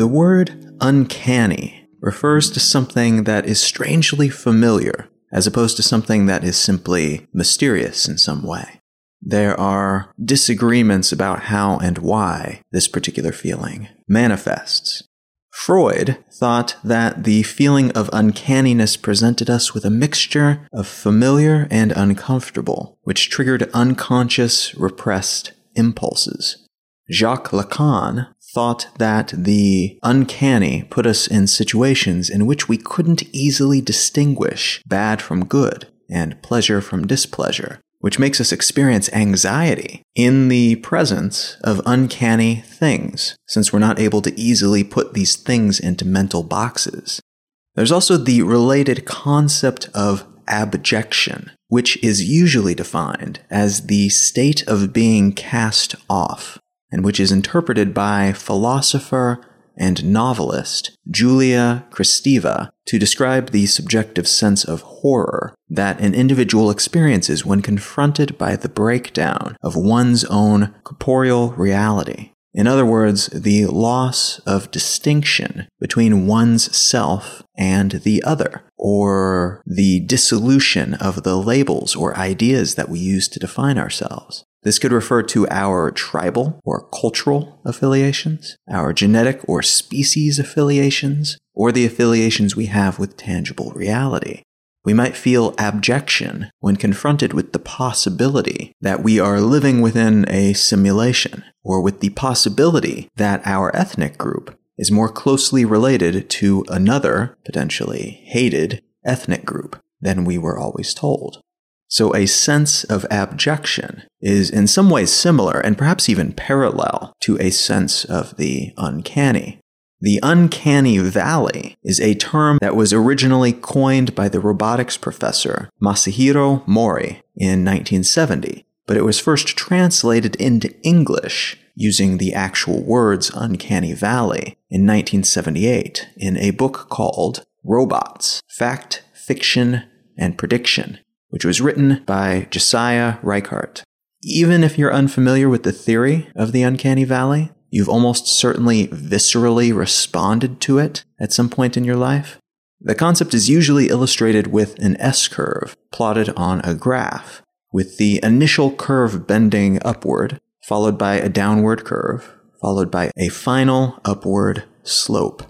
The word uncanny refers to something that is strangely familiar, as opposed to something that is simply mysterious in some way. There are disagreements about how and why this particular feeling manifests. Freud thought that the feeling of uncanniness presented us with a mixture of familiar and uncomfortable, which triggered unconscious, repressed impulses. Jacques Lacan thought that the uncanny put us in situations in which we couldn't easily distinguish bad from good and pleasure from displeasure, which makes us experience anxiety in the presence of uncanny things, since we're not able to easily put these things into mental boxes. There's also the related concept of abjection, which is usually defined as the state of being cast off, and which is interpreted by philosopher and novelist Julia Kristeva to describe the subjective sense of horror that an individual experiences when confronted by the breakdown of one's own corporeal reality. In other words, the loss of distinction between one's self and the other, or the dissolution of the labels or ideas that we use to define ourselves. This could refer to our tribal or cultural affiliations, our genetic or species affiliations, or the affiliations we have with tangible reality. We might feel abjection when confronted with the possibility that we are living within a simulation, or with the possibility that our ethnic group is more closely related to another, potentially hated, ethnic group than we were always told. So a sense of abjection is in some ways similar and perhaps even parallel to a sense of the uncanny. The uncanny valley is a term that was originally coined by the robotics professor Masahiro Mori in 1970, but it was first translated into English using the actual words uncanny valley in 1978 in a book called Robots, Fact, Fiction, and Prediction which was written by Josiah Reichardt. Even if you're unfamiliar with the theory of the uncanny valley, you've almost certainly viscerally responded to it at some point in your life. The concept is usually illustrated with an S curve plotted on a graph, with the initial curve bending upward, followed by a downward curve, followed by a final upward slope.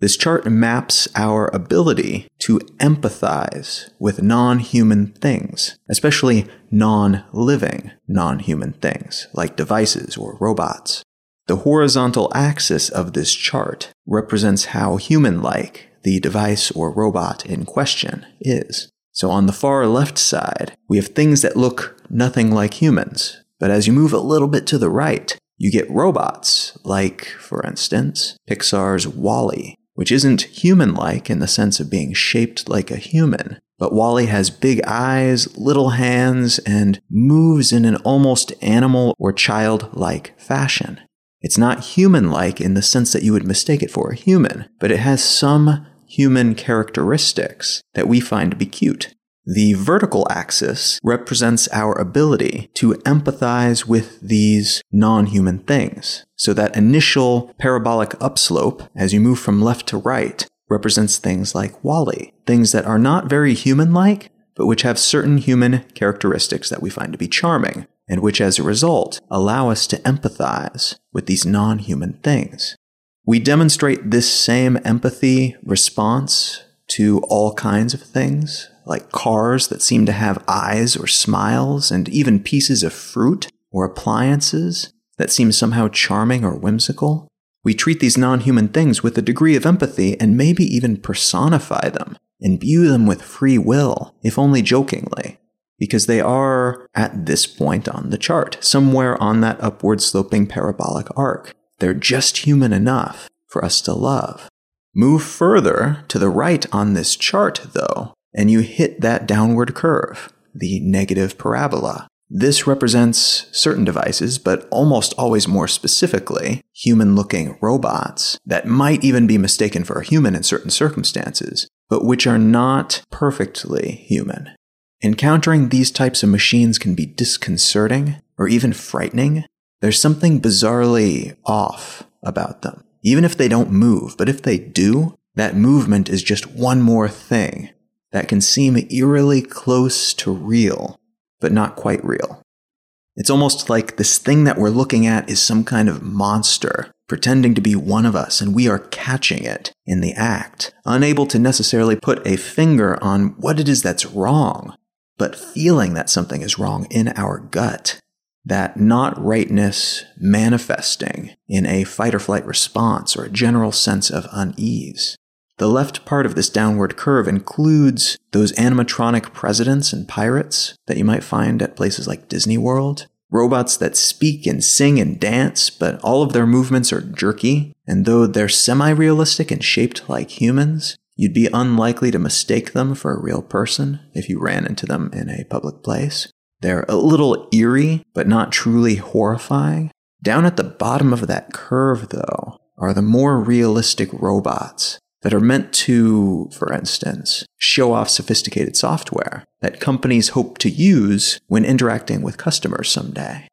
This chart maps our ability to empathize with non human things, especially non living non human things, like devices or robots. The horizontal axis of this chart represents how human like the device or robot in question is. So on the far left side, we have things that look nothing like humans. But as you move a little bit to the right, you get robots, like, for instance, Pixar's WALL-E, which isn't human like in the sense of being shaped like a human. But WALL-E has big eyes, little hands, and moves in an almost animal or childlike fashion. It's not human like in the sense that you would mistake it for a human, but it has some human characteristics that we find to be cute. The vertical axis represents our ability to empathize with these non human things. So that initial parabolic upslope, as you move from left to right, represents things like WALL-E, things that are not very human like, but which have certain human characteristics that we find to be charming, and which as a result allow us to empathize with these non human things. We demonstrate this same empathy response to all kinds of things, like cars that seem to have eyes or smiles, and even pieces of fruit or appliances that seem somehow charming or whimsical. We treat these non human things with a degree of empathy and maybe even personify them, imbue them with free will, if only jokingly, because they are, at this point on the chart, somewhere on that upward sloping parabolic arc. They're just human enough for us to love. Move further to the right on this chart, though, and you hit that downward curve, the negative parabola. This represents certain devices, but almost always more specifically, human looking robots that might even be mistaken for a human in certain circumstances, but which are not perfectly human. Encountering these types of machines can be disconcerting or even frightening. There's something bizarrely off about them. Even if they don't move, but if they do, that movement is just one more thing that can seem eerily close to real but not quite real. It's almost like this thing that we're looking at is some kind of monster, pretending to be one of us, and we are catching it in the act, unable to necessarily put a finger on what it is that's wrong, but feeling that something is wrong in our gut. That not rightness manifesting in a fight or flight response or a general sense of unease. The left part of this downward curve includes those animatronic presidents and pirates that you might find at places like Disney World. Robots that speak and sing and dance, but all of their movements are jerky, and though they're semi realistic and shaped like humans, you'd be unlikely to mistake them for a real person if you ran into them in a public place. They're a little eerie, but not truly horrifying. Down at the bottom of that curve, though, are the more realistic robots that are meant to, for instance, show off sophisticated software that companies hope to use when interacting with customers someday.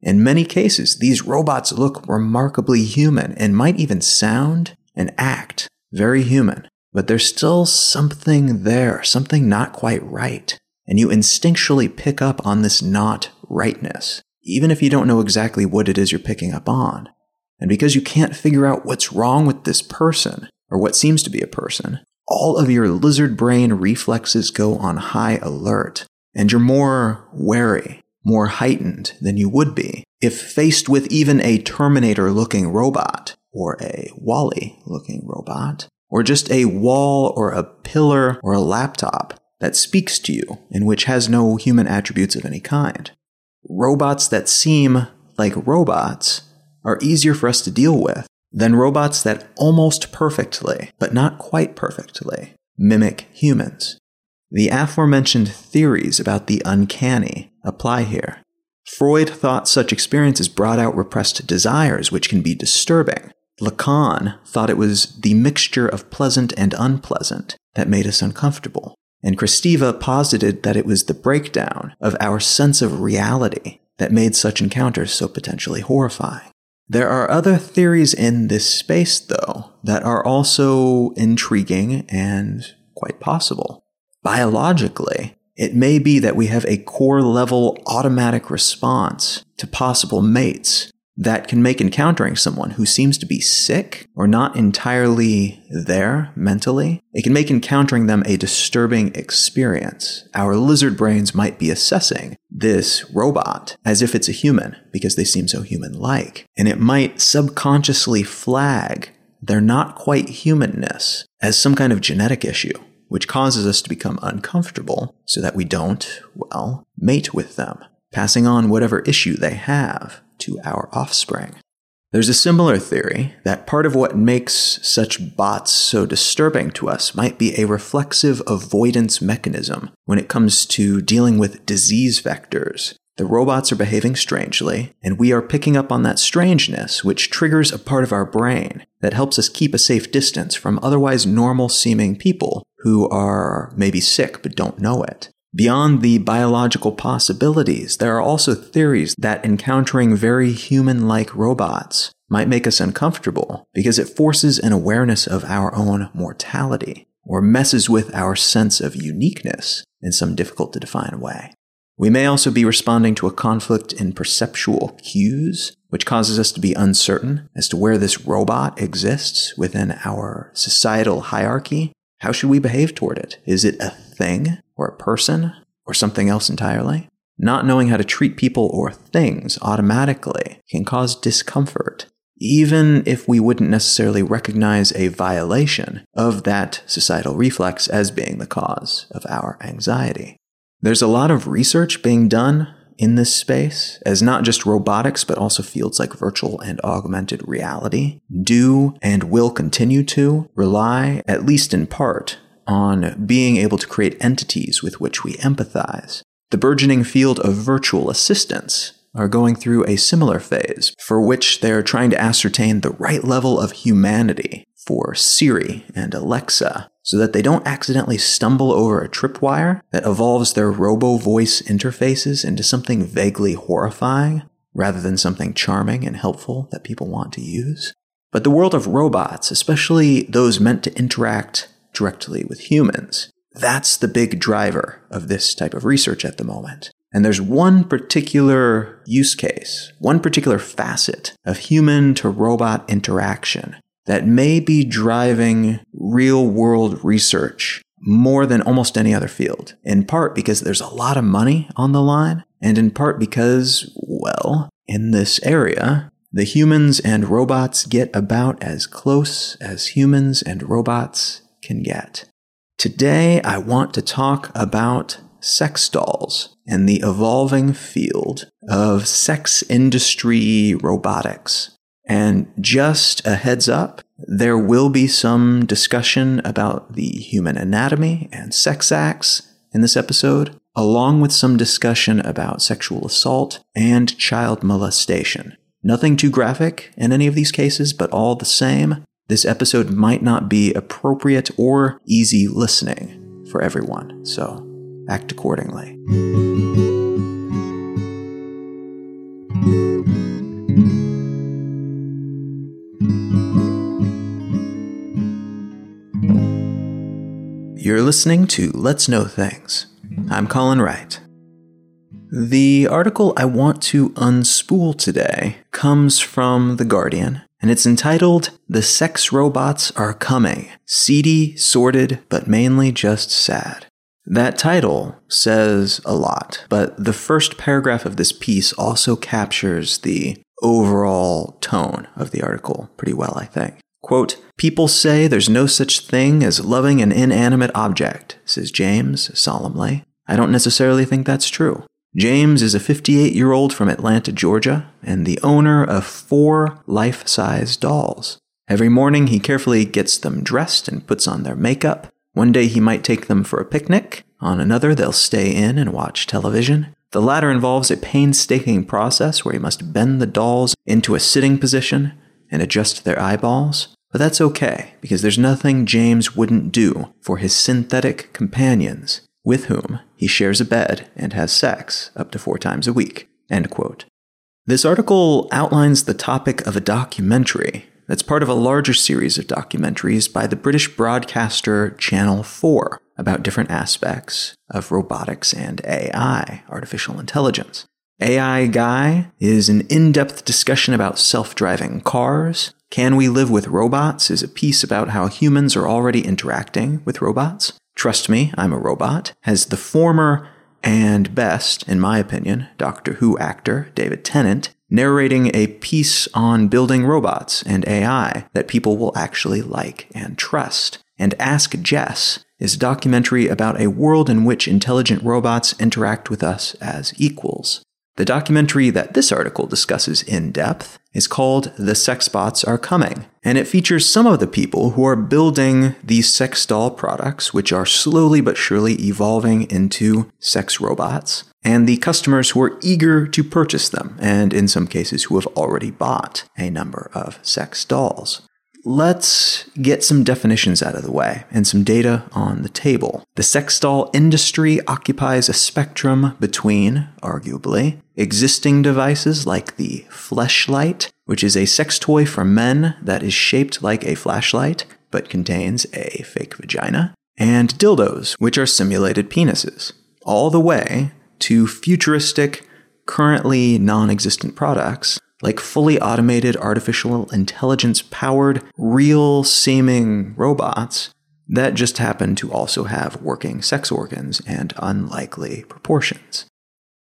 In many cases, these robots look remarkably human and might even sound and act very human, but there's still something there, something not quite right. And you instinctually pick up on this not rightness, even if you don't know exactly what it is you're picking up on. And because you can't figure out what's wrong with this person, or what seems to be a person, all of your lizard brain reflexes go on high alert, and you're more wary, more heightened than you would be if faced with even a Terminator looking robot, or a WALL-E looking robot, or just a wall or a pillar or a laptop that speaks to you and which has no human attributes of any kind. Robots that seem like robots are easier for us to deal with than robots that almost perfectly, but not quite perfectly, mimic humans. The aforementioned theories about the uncanny apply here. Freud thought such experiences brought out repressed desires, which can be disturbing. Lacan thought it was the mixture of pleasant and unpleasant that made us uncomfortable. And Kristeva posited that it was the breakdown of our sense of reality that made such encounters so potentially horrifying. There are other theories in this space, though, that are also intriguing and quite possible. Biologically, it may be that we have a core level automatic response to possible mates that can make encountering someone who seems to be sick or not entirely there mentally, it can make encountering them a disturbing experience. Our lizard brains might be assessing this robot as if it's a human because they seem so human like, and it might subconsciously flag their not quite humanness as some kind of genetic issue. Which causes us to become uncomfortable so that we don't, well, mate with them, passing on whatever issue they have to our offspring. There's a similar theory that part of what makes such bots so disturbing to us might be a reflexive avoidance mechanism when it comes to dealing with disease vectors. The robots are behaving strangely, and we are picking up on that strangeness, which triggers a part of our brain that helps us keep a safe distance from otherwise normal seeming people who are maybe sick but don't know it. Beyond the biological possibilities, there are also theories that encountering very human like robots might make us uncomfortable because it forces an awareness of our own mortality or messes with our sense of uniqueness in some difficult to define way. We may also be responding to a conflict in perceptual cues, which causes us to be uncertain as to where this robot exists within our societal hierarchy. How should we behave toward it? Is it a thing or a person or something else entirely. Not knowing how to treat people or things automatically can cause discomfort, even if we wouldn't necessarily recognize a violation of that societal reflex as being the cause of our anxiety. There's a lot of research being done in this space, as not just robotics, but also fields like virtual and augmented reality do and will continue to rely, at least in part, on being able to create entities with which we empathize, The burgeoning field of virtual assistants are going through a similar phase, for which they're trying to ascertain the right level of humanity for Siri and Alexa so that they don't accidentally stumble over a tripwire that evolves their robo voice interfaces into something vaguely horrifying rather than something charming and helpful that people want to use. But the world of robots, especially those meant to interact directly with humans, that's the big driver of this type of research at the moment. And there's one particular use case, one particular facet of human to robot interaction that may be driving real world research more than almost any other field, in part because there's a lot of money on the line, and in part because, well, in this area, the humans and robots get about as close as humans and robots can get. Today, I want to talk about sex dolls and the evolving field of sex industry robotics. And just a heads up, there will be some discussion about the human anatomy and sex acts in this episode, along with some discussion about sexual assault and child molestation. Nothing too graphic in any of these cases, but all the same, this episode might not be appropriate or easy listening for everyone, so act accordingly. You're listening to Let's Know Things. I'm Colin Wright. The article I want to unspool today comes from The Guardian, and it's entitled The Sex Robots Are Coming Seedy, Sordid, but Mainly Just Sad. That title says a lot, but the first paragraph of this piece also captures the overall tone of the article pretty well, I think. Quote, People say there's no such thing as loving an inanimate object, says James solemnly. I don't necessarily think that's true. James is a 58 year old from Atlanta, Georgia, and the owner of four life size dolls. Every morning he carefully gets them dressed and puts on their makeup. One day he might take them for a picnic. On another, they'll stay in and watch television. The latter involves a painstaking process where he must bend the dolls into a sitting position and adjust their eyeballs. But that's okay, because there's nothing James wouldn't do for his synthetic companions, with whom he shares a bed and has sex up to four times a week. End quote. This article outlines the topic of a documentary that's part of a larger series of documentaries by the British broadcaster Channel 4 about different aspects of robotics and AI, artificial intelligence. AI Guy is an in depth discussion about self driving cars. Can We Live with Robots is a piece about how humans are already interacting with robots. Trust Me, I'm a Robot has the former and best, in my opinion, Doctor Who actor David Tennant narrating a piece on building robots and AI that people will actually like and trust. And Ask Jess is a documentary about a world in which intelligent robots interact with us as equals. The documentary that this article discusses in depth is called The Sex Bots Are Coming, and it features some of the people who are building these sex doll products, which are slowly but surely evolving into sex robots, and the customers who are eager to purchase them, and in some cases who have already bought a number of sex dolls. Let's get some definitions out of the way and some data on the table. The sex doll industry occupies a spectrum between, arguably, existing devices like the Fleshlight, which is a sex toy for men that is shaped like a flashlight but contains a fake vagina, and dildos, which are simulated penises, all the way to futuristic, currently non existent products like fully automated artificial intelligence powered, real seeming robots that just happen to also have working sex organs and unlikely proportions.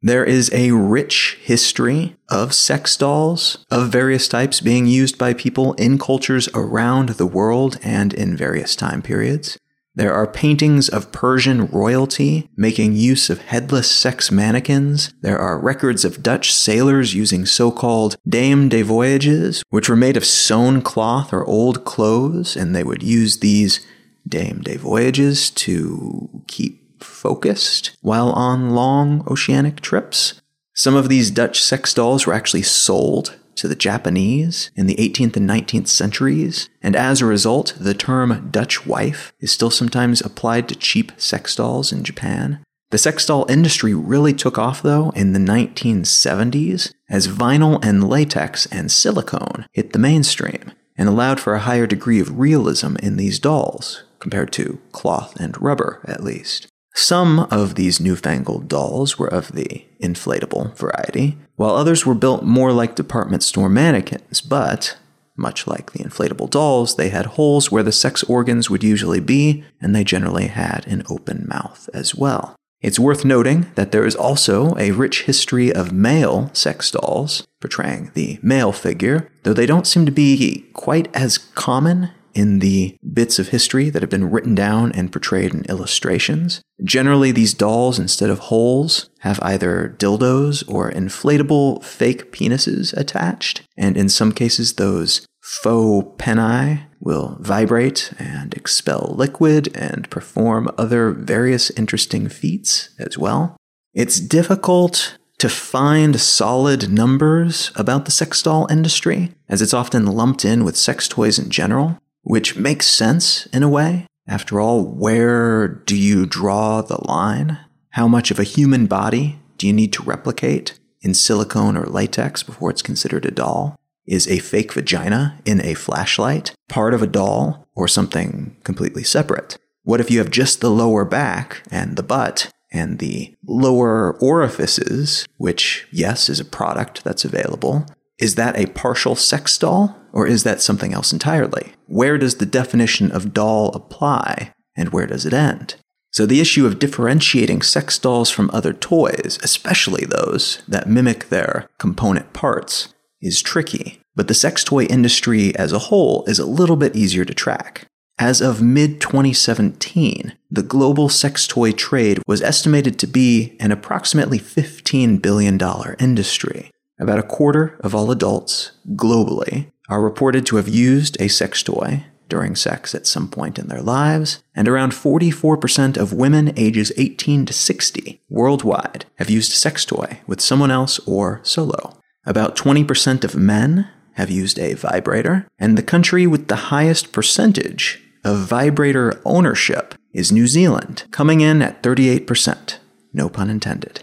There is a rich history of sex dolls of various types being used by people in cultures around the world and in various time periods. There are paintings of Persian royalty making use of headless sex mannequins. There are records of Dutch sailors using so called dame de voyages, which were made of sewn cloth or old clothes, and they would use these dame de voyages to keep focused while on long oceanic trips. Some of these Dutch sex dolls were actually sold to the Japanese in the 18th and 19th centuries, and as a result, the term Dutch wife is still sometimes applied to cheap sex dolls in Japan. The sex doll industry really took off, though, in the 1970s as vinyl and latex and silicone hit the mainstream and allowed for a higher degree of realism in these dolls, compared to cloth and rubber, at least. Some of these newfangled dolls were of the inflatable variety, while others were built more like department store mannequins, but, much like the inflatable dolls, they had holes where the sex organs would usually be, and they generally had an open mouth as well. It's worth noting that there is also a rich history of male sex dolls portraying the male figure, though they don't seem to be quite as common in the bits of history that have been written down and portrayed in illustrations. Generally, these dolls, instead of holes, have either dildos or inflatable fake penises attached, and in some cases, those faux penni will vibrate and expel liquid and perform other various interesting feats as well. It's difficult to find solid numbers about the sex doll industry, as it's often lumped in with sex toys in general, which makes sense in a way. After all, where do you draw the line? How much of a human body do you need to replicate in silicone or latex before it's considered a doll? Is a fake vagina in a flashlight part of a doll or something completely separate? What if you have just the lower back and the butt and the lower orifices, which, yes, is a product that's available? Is that a partial sex doll or is that something else entirely? Where does the definition of doll apply, and where does it end? So, the issue of differentiating sex dolls from other toys, especially those that mimic their component parts, is tricky. But the sex toy industry as a whole is a little bit easier to track. As of mid 2017, the global sex toy trade was estimated to be an approximately $15 billion industry. About a quarter of all adults globally are reported to have used a sex toy during sex at some point in their lives, and around 44% of women ages 18 to 60 worldwide have used a sex toy with someone else or solo. About 20% of men have used a vibrator, and the country with the highest percentage of vibrator ownership is New Zealand, coming in at 38%. No pun intended.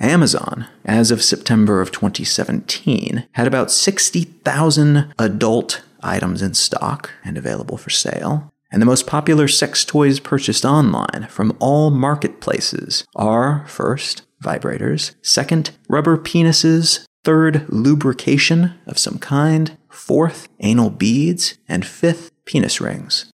Amazon, as of September of 2017, had about 60,000 adult items in stock and available for sale. And the most popular sex toys purchased online from all marketplaces are first, vibrators, second, rubber penises, third, lubrication of some kind, fourth, anal beads, and fifth, penis rings.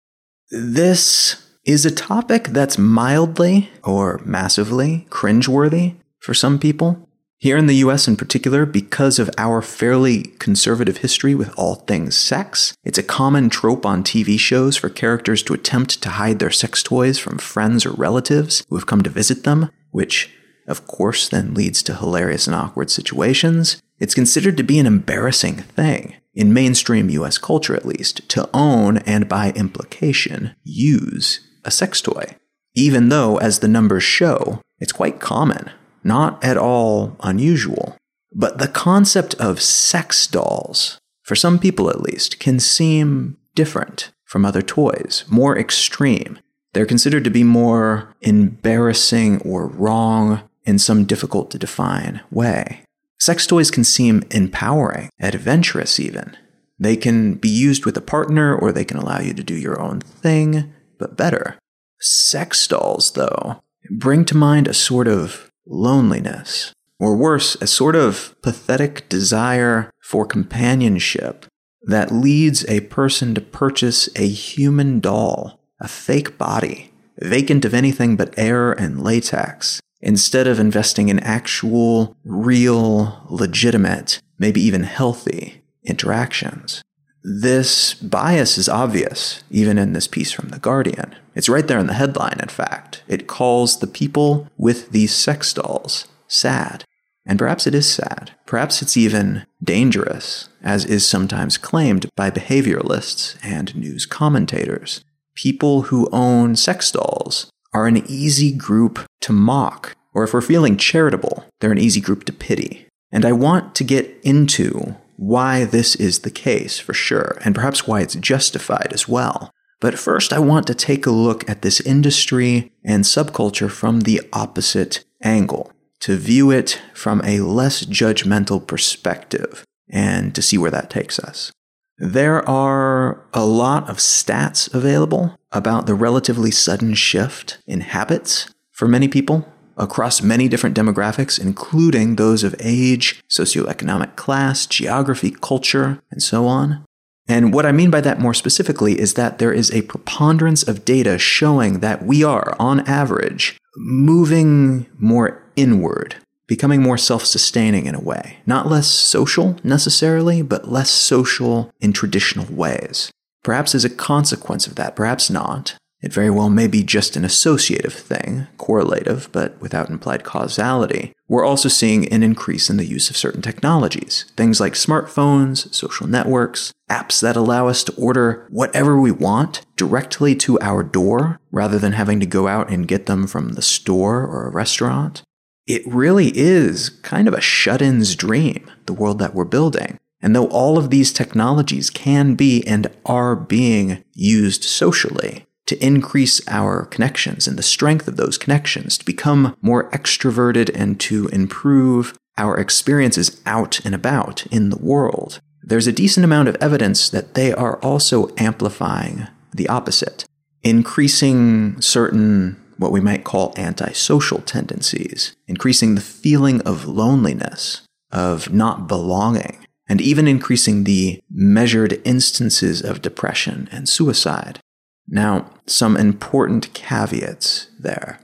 This is a topic that's mildly or massively cringeworthy for some people. Here in the US in particular, because of our fairly conservative history with all things sex, it's a common trope on TV shows for characters to attempt to hide their sex toys from friends or relatives who have come to visit them, which of course then leads to hilarious and awkward situations. It's considered to be an embarrassing thing, in mainstream US culture at least, to own and by implication use a sex toy. Even though, as the numbers show, it's quite common not at all unusual. But the concept of sex dolls, for some people at least, can seem different from other toys, more extreme. They're considered to be more embarrassing or wrong in some difficult to define way. Sex toys can seem empowering, adventurous even. They can be used with a partner or they can allow you to do your own thing, but better. Sex dolls, though, bring to mind a sort of loneliness, or worse, a sort of pathetic desire for companionship that leads a person to purchase a human doll, a fake body, vacant of anything but air and latex, instead of investing in actual, real, legitimate, maybe even healthy interactions. This bias is obvious, even in this piece from The Guardian. It's right there in the headline, in fact. It calls the people with these sex dolls sad. And perhaps it is sad. Perhaps it's even dangerous, as is sometimes claimed by behavioralists and news commentators. People who own sex dolls are an easy group to mock, or if we're feeling charitable, they're an easy group to pity. And I want to get into why this is the case for sure, and perhaps why it's justified as well. But first, I want to take a look at this industry and subculture from the opposite angle, to view it from a less judgmental perspective, and to see where that takes us. There are a lot of stats available about the relatively sudden shift in habits for many people across many different demographics, including those of age, socioeconomic class, geography, culture, and so on. And what I mean by that more specifically is that there is a preponderance of data showing that we are, on average, moving more inward becoming more self sustaining in a way. Not less social necessarily, but less social in traditional ways. Perhaps as a consequence of that, perhaps not. It very well may be just an associative thing, correlative, but without implied causality. We're also seeing an increase in the use of certain technologies, things like smartphones, social networks, apps that allow us to order whatever we want directly to our door rather than having to go out and get them from the store or a restaurant it really is kind of a shut in's dream, the world that we're building. And though all of these technologies can be and are being used socially to increase our connections and the strength of those connections, to become more extroverted and to improve our experiences out and about in the world, there's a decent amount of evidence that they are also amplifying the opposite, increasing certain what we might call antisocial tendencies, increasing the feeling of loneliness, of not belonging, and even increasing the measured instances of depression and suicide. Now, some important caveats there.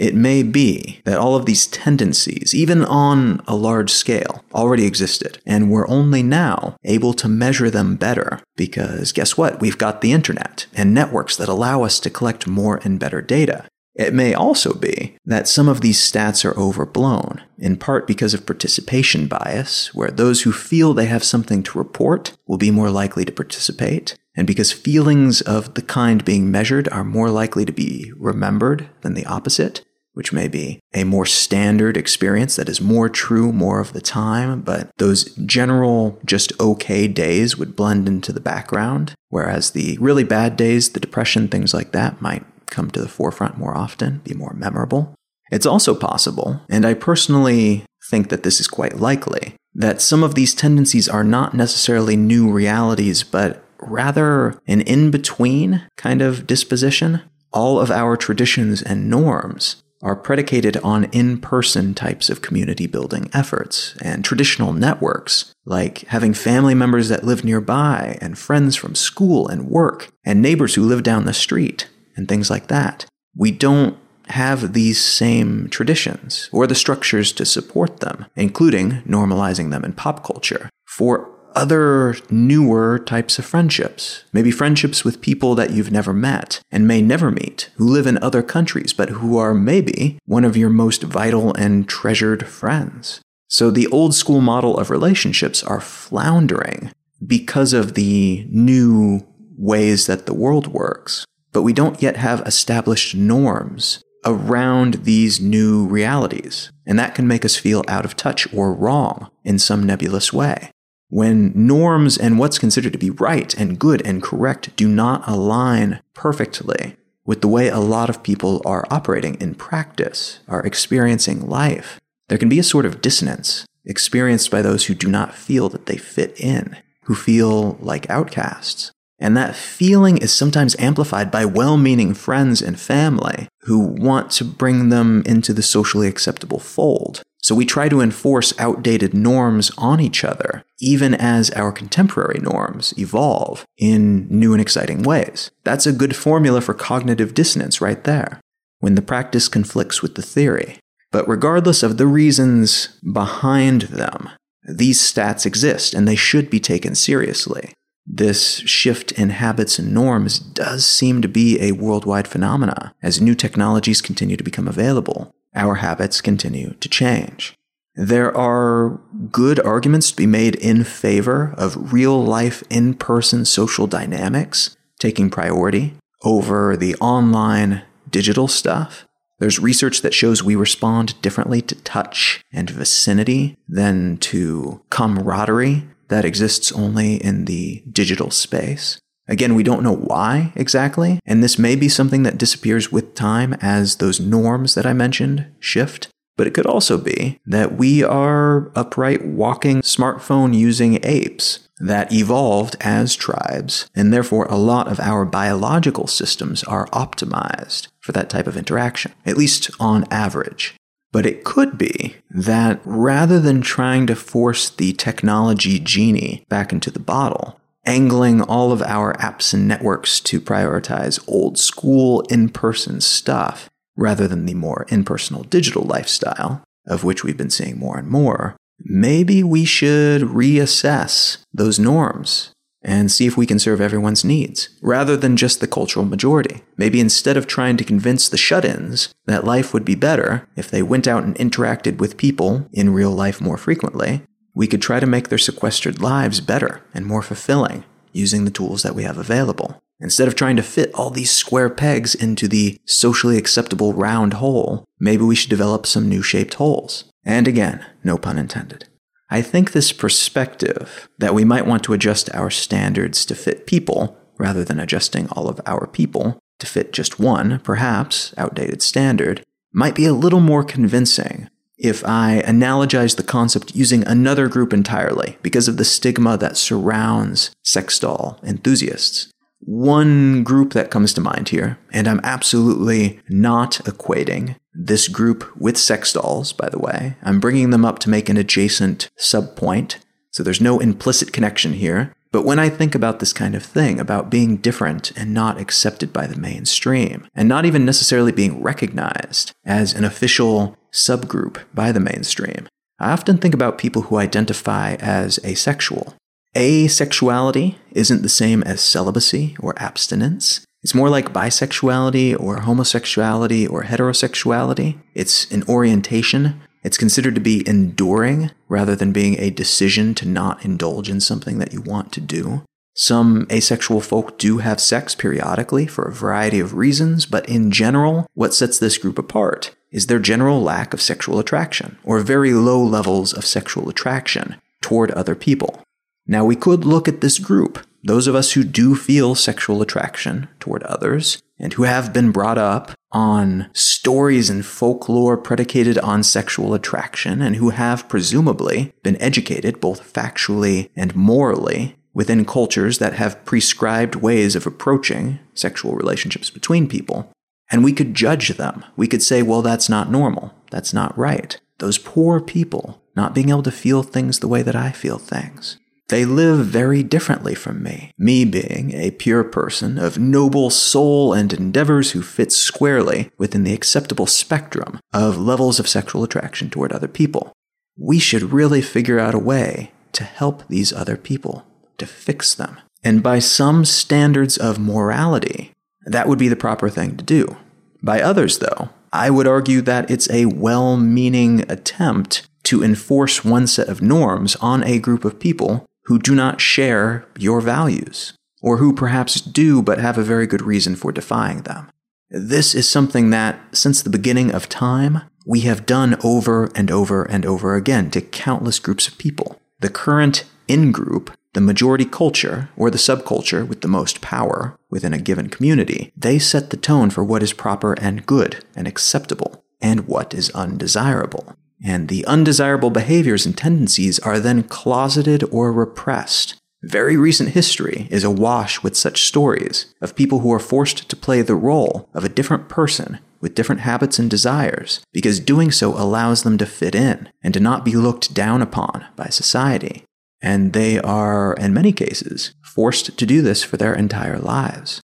It may be that all of these tendencies, even on a large scale, already existed, and we're only now able to measure them better because guess what? We've got the internet and networks that allow us to collect more and better data. It may also be that some of these stats are overblown, in part because of participation bias, where those who feel they have something to report will be more likely to participate, and because feelings of the kind being measured are more likely to be remembered than the opposite, which may be a more standard experience that is more true more of the time, but those general, just okay days would blend into the background, whereas the really bad days, the depression, things like that, might come to the forefront more often, be more memorable. It's also possible, and I personally think that this is quite likely, that some of these tendencies are not necessarily new realities, but rather an in between kind of disposition. All of our traditions and norms are predicated on in person types of community building efforts and traditional networks, like having family members that live nearby, and friends from school and work, and neighbors who live down the street and things like that. We don't have these same traditions or the structures to support them, including normalizing them in pop culture. For other newer types of friendships, maybe friendships with people that you've never met and may never meet, who live in other countries, but who are maybe one of your most vital and treasured friends. So the old school model of relationships are floundering because of the new ways that the world works but we don't yet have established norms around these new realities, and that can make us feel out of touch or wrong in some nebulous way. When norms and what's considered to be right and good and correct do not align perfectly with the way a lot of people are operating in practice, are experiencing life, there can be a sort of dissonance experienced by those who do not feel that they fit in, who feel like outcasts. And that feeling is sometimes amplified by well meaning friends and family who want to bring them into the socially acceptable fold. So we try to enforce outdated norms on each other, even as our contemporary norms evolve in new and exciting ways. That's a good formula for cognitive dissonance right there, when the practice conflicts with the theory. But regardless of the reasons behind them, these stats exist and they should be taken seriously this shift in habits and norms does seem to be a worldwide phenomena. As new technologies continue to become available, our habits continue to change. There are good arguments to be made in favor of real life, in person social dynamics taking priority over the online digital stuff. There's research that shows we respond differently to touch and vicinity than to camaraderie that exists only in the digital space. Again, we don't know why exactly, and this may be something that disappears with time as those norms that I mentioned shift. But it could also be that we are upright walking smartphone using apes that evolved as tribes, and therefore a lot of our biological systems are optimized for that type of interaction, at least on average. But it could be that rather than trying to force the technology genie back into the bottle, angling all of our apps and networks to prioritize old school in person stuff rather than the more impersonal digital lifestyle, of which we've been seeing more and more, maybe we should reassess those norms and see if we can serve everyone's needs, rather than just the cultural majority. Maybe instead of trying to convince the shut ins that life would be better if they went out and interacted with people in real life more frequently, we could try to make their sequestered lives better and more fulfilling using the tools that we have available. Instead of trying to fit all these square pegs into the socially acceptable round hole, maybe we should develop some new shaped holes. And again, no pun intended. I think this perspective that we might want to adjust our standards to fit people rather than adjusting all of our people to fit just one, perhaps outdated standard, might be a little more convincing if I analogize the concept using another group entirely because of the stigma that surrounds sex doll enthusiasts. One group that comes to mind here, and I'm absolutely not equating this group with sex dolls, by the way. I'm bringing them up to make an adjacent subpoint, so there's no implicit connection here. But when I think about this kind of thing, about being different and not accepted by the mainstream, and not even necessarily being recognized as an official subgroup by the mainstream, I often think about people who identify as asexual. Asexuality isn't the same as celibacy or abstinence. It's more like bisexuality or homosexuality or heterosexuality. It's an orientation it's considered to be enduring rather than being a decision to not indulge in something that you want to do. Some asexual folk do have sex periodically for a variety of reasons, but in general, what sets this group apart is their general lack of sexual attraction, or very low levels of sexual attraction toward other people. Now, we could look at this group, those of us who do feel sexual attraction toward others, and who have been brought up on stories and folklore predicated on sexual attraction and who have presumably been educated both factually and morally within cultures that have prescribed ways of approaching sexual relationships between people. And we could judge them. We could say, well, that's not normal. That's not right. Those poor people not being able to feel things the way that I feel things. They live very differently from me, me being a pure person of noble soul and endeavors who fits squarely within the acceptable spectrum of levels of sexual attraction toward other people. We should really figure out a way to help these other people, to fix them. And by some standards of morality, that would be the proper thing to do. By others, though, I would argue that it's a well meaning attempt to enforce one set of norms on a group of people who do not share your values, or who perhaps do but have a very good reason for defying them. This is something that, since the beginning of time, we have done over and over and over again to countless groups of people. The current in group, the majority culture, or the subculture with the most power within a given community, they set the tone for what is proper and good and acceptable, and what is undesirable and the undesirable behaviors and tendencies are then closeted or repressed. Very recent history is awash with such stories of people who are forced to play the role of a different person with different habits and desires, because doing so allows them to fit in and to not be looked down upon by society. And they are, in many cases, forced to do this for their entire lives.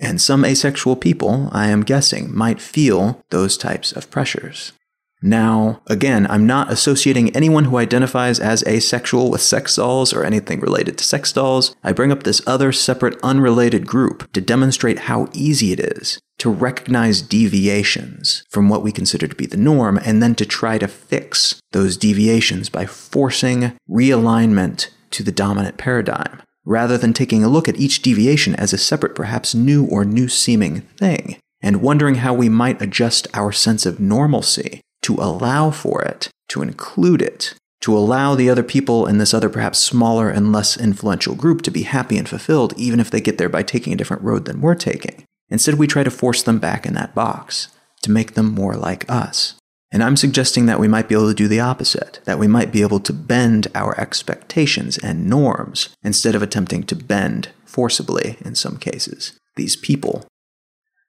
And some asexual people, I am guessing, might feel those types of pressures. Now, again, I'm not associating anyone who identifies as asexual with sex dolls or anything related to sex dolls. I bring up this other separate, unrelated group to demonstrate how easy it is to recognize deviations from what we consider to be the norm and then to try to fix those deviations by forcing realignment to the dominant paradigm, rather than taking a look at each deviation as a separate, perhaps new or new seeming thing and wondering how we might adjust our sense of normalcy to allow for it, to include it, to allow the other people in this other, perhaps smaller and less influential group to be happy and fulfilled, even if they get there by taking a different road than we're taking. Instead, we try to force them back in that box to make them more like us. And I'm suggesting that we might be able to do the opposite, that we might be able to bend our expectations and norms instead of attempting to bend forcibly, in some cases, these people.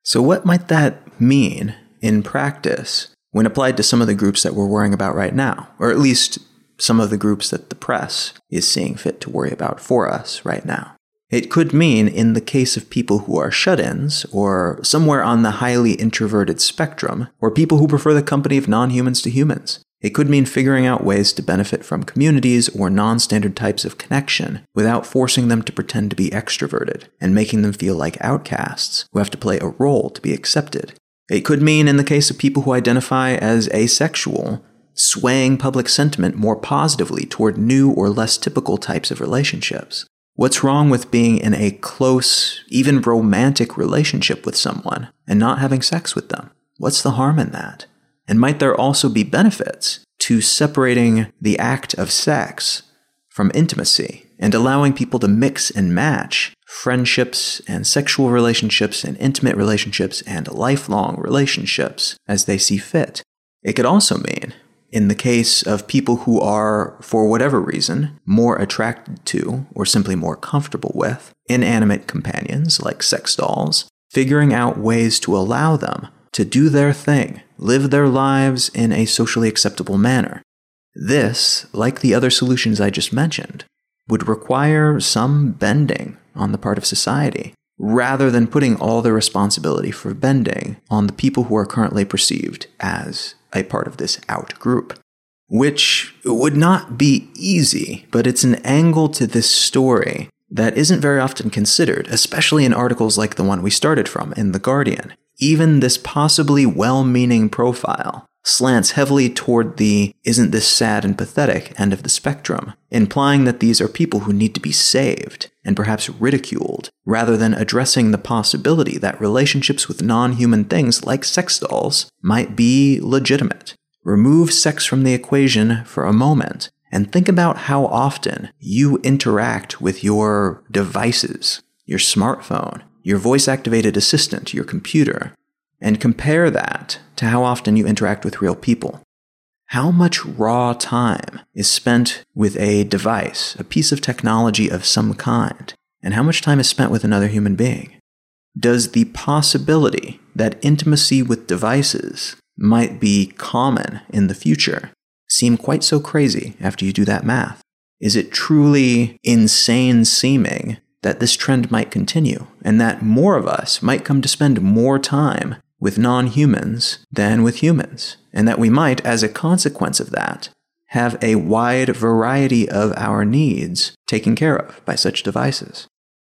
So, what might that mean in practice when applied to some of the groups that we're worrying about right now, or at least some of the groups that the press is seeing fit to worry about for us right now? It could mean, in the case of people who are shut ins, or somewhere on the highly introverted spectrum, or people who prefer the company of non humans to humans. It could mean figuring out ways to benefit from communities or non standard types of connection without forcing them to pretend to be extroverted and making them feel like outcasts who have to play a role to be accepted. It could mean, in the case of people who identify as asexual, swaying public sentiment more positively toward new or less typical types of relationships. What's wrong with being in a close, even romantic relationship with someone and not having sex with them? What's the harm in that? And might there also be benefits to separating the act of sex from intimacy and allowing people to mix and match friendships and sexual relationships and intimate relationships and lifelong relationships as they see fit? It could also mean in the case of people who are, for whatever reason, more attracted to or simply more comfortable with inanimate companions like sex dolls, figuring out ways to allow them to do their thing, live their lives in a socially acceptable manner. This, like the other solutions I just mentioned, would require some bending on the part of society, rather than putting all the responsibility for bending on the people who are currently perceived as a part of this out group, which would not be easy, but it's an angle to this story that isn't very often considered, especially in articles like the one we started from in The Guardian. Even this possibly well meaning profile slants heavily toward the isn't this sad and pathetic end of the spectrum, implying that these are people who need to be saved and perhaps ridiculed, rather than addressing the possibility that relationships with non human things like sex dolls might be legitimate. Remove sex from the equation for a moment and think about how often you interact with your devices, your smartphone, your voice activated assistant, your computer, and compare that to how often you interact with real people. How much raw time is spent with a device, a piece of technology of some kind, and how much time is spent with another human being? Does the possibility that intimacy with devices might be common in the future seem quite so crazy after you do that math? Is it truly insane seeming that this trend might continue and that more of us might come to spend more time with non humans than with humans, and that we might, as a consequence of that, have a wide variety of our needs taken care of by such devices.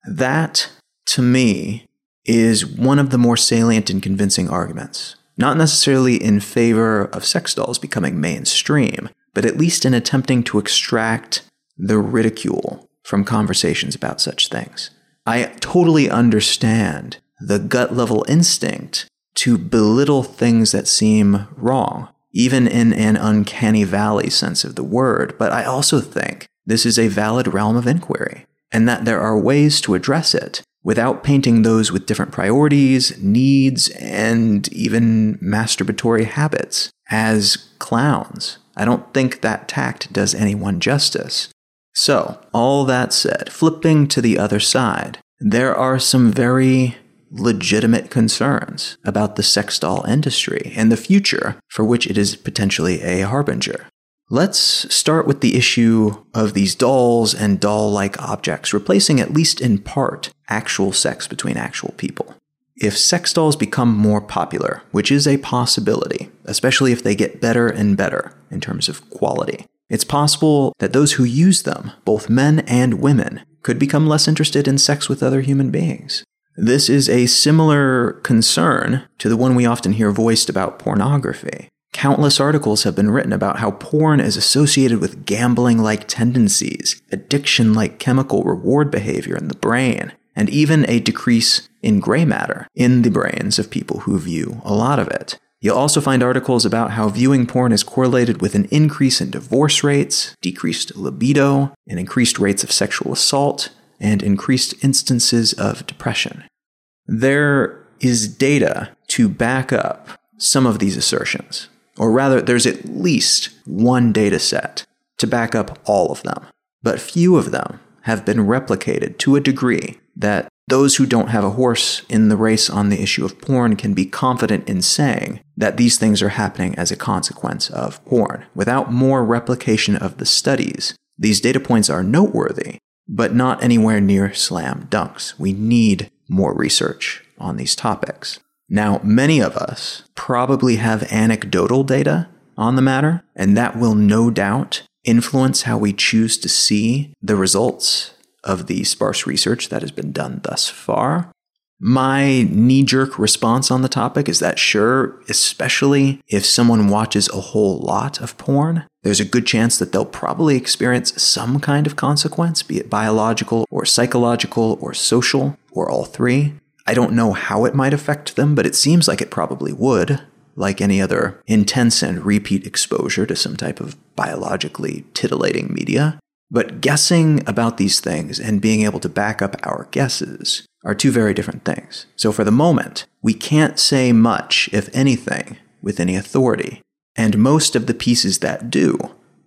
That, to me, is one of the more salient and convincing arguments. Not necessarily in favor of sex dolls becoming mainstream, but at least in attempting to extract the ridicule from conversations about such things. I totally understand the gut level instinct to belittle things that seem wrong, even in an uncanny valley sense of the word. But I also think this is a valid realm of inquiry, and that there are ways to address it without painting those with different priorities, needs, and even masturbatory habits as clowns. I don't think that tact does anyone justice. So, all that said, flipping to the other side, there are some very legitimate concerns about the sex doll industry and the future for which it is potentially a harbinger. Let's start with the issue of these dolls and doll like objects, replacing at least in part actual sex between actual people. If sex dolls become more popular, which is a possibility, especially if they get better and better in terms of quality, it's possible that those who use them, both men and women, could become less interested in sex with other human beings. This is a similar concern to the one we often hear voiced about pornography. Countless articles have been written about how porn is associated with gambling like tendencies, addiction like chemical reward behavior in the brain, and even a decrease in gray matter in the brains of people who view a lot of it. You'll also find articles about how viewing porn is correlated with an increase in divorce rates, decreased libido, and increased rates of sexual assault, and increased instances of depression. There is data to back up some of these assertions, or rather, there's at least one data set to back up all of them, but few of them have been replicated to a degree that those who don't have a horse in the race on the issue of porn can be confident in saying that these things are happening as a consequence of porn. Without more replication of the studies, these data points are noteworthy, but not anywhere near slam dunks. We need more research on these topics. Now, many of us probably have anecdotal data on the matter, and that will no doubt influence how we choose to see the results of the sparse research that has been done thus far. My knee jerk response on the topic is that sure, especially if someone watches a whole lot of porn, there's a good chance that they'll probably experience some kind of consequence, be it biological or psychological or social or all three. I don't know how it might affect them, but it seems like it probably would, like any other intense and repeat exposure to some type of biologically titillating media. But guessing about these things and being able to back up our guesses are two very different things. So for the moment, we can't say much, if anything, with any authority. And most of the pieces that do,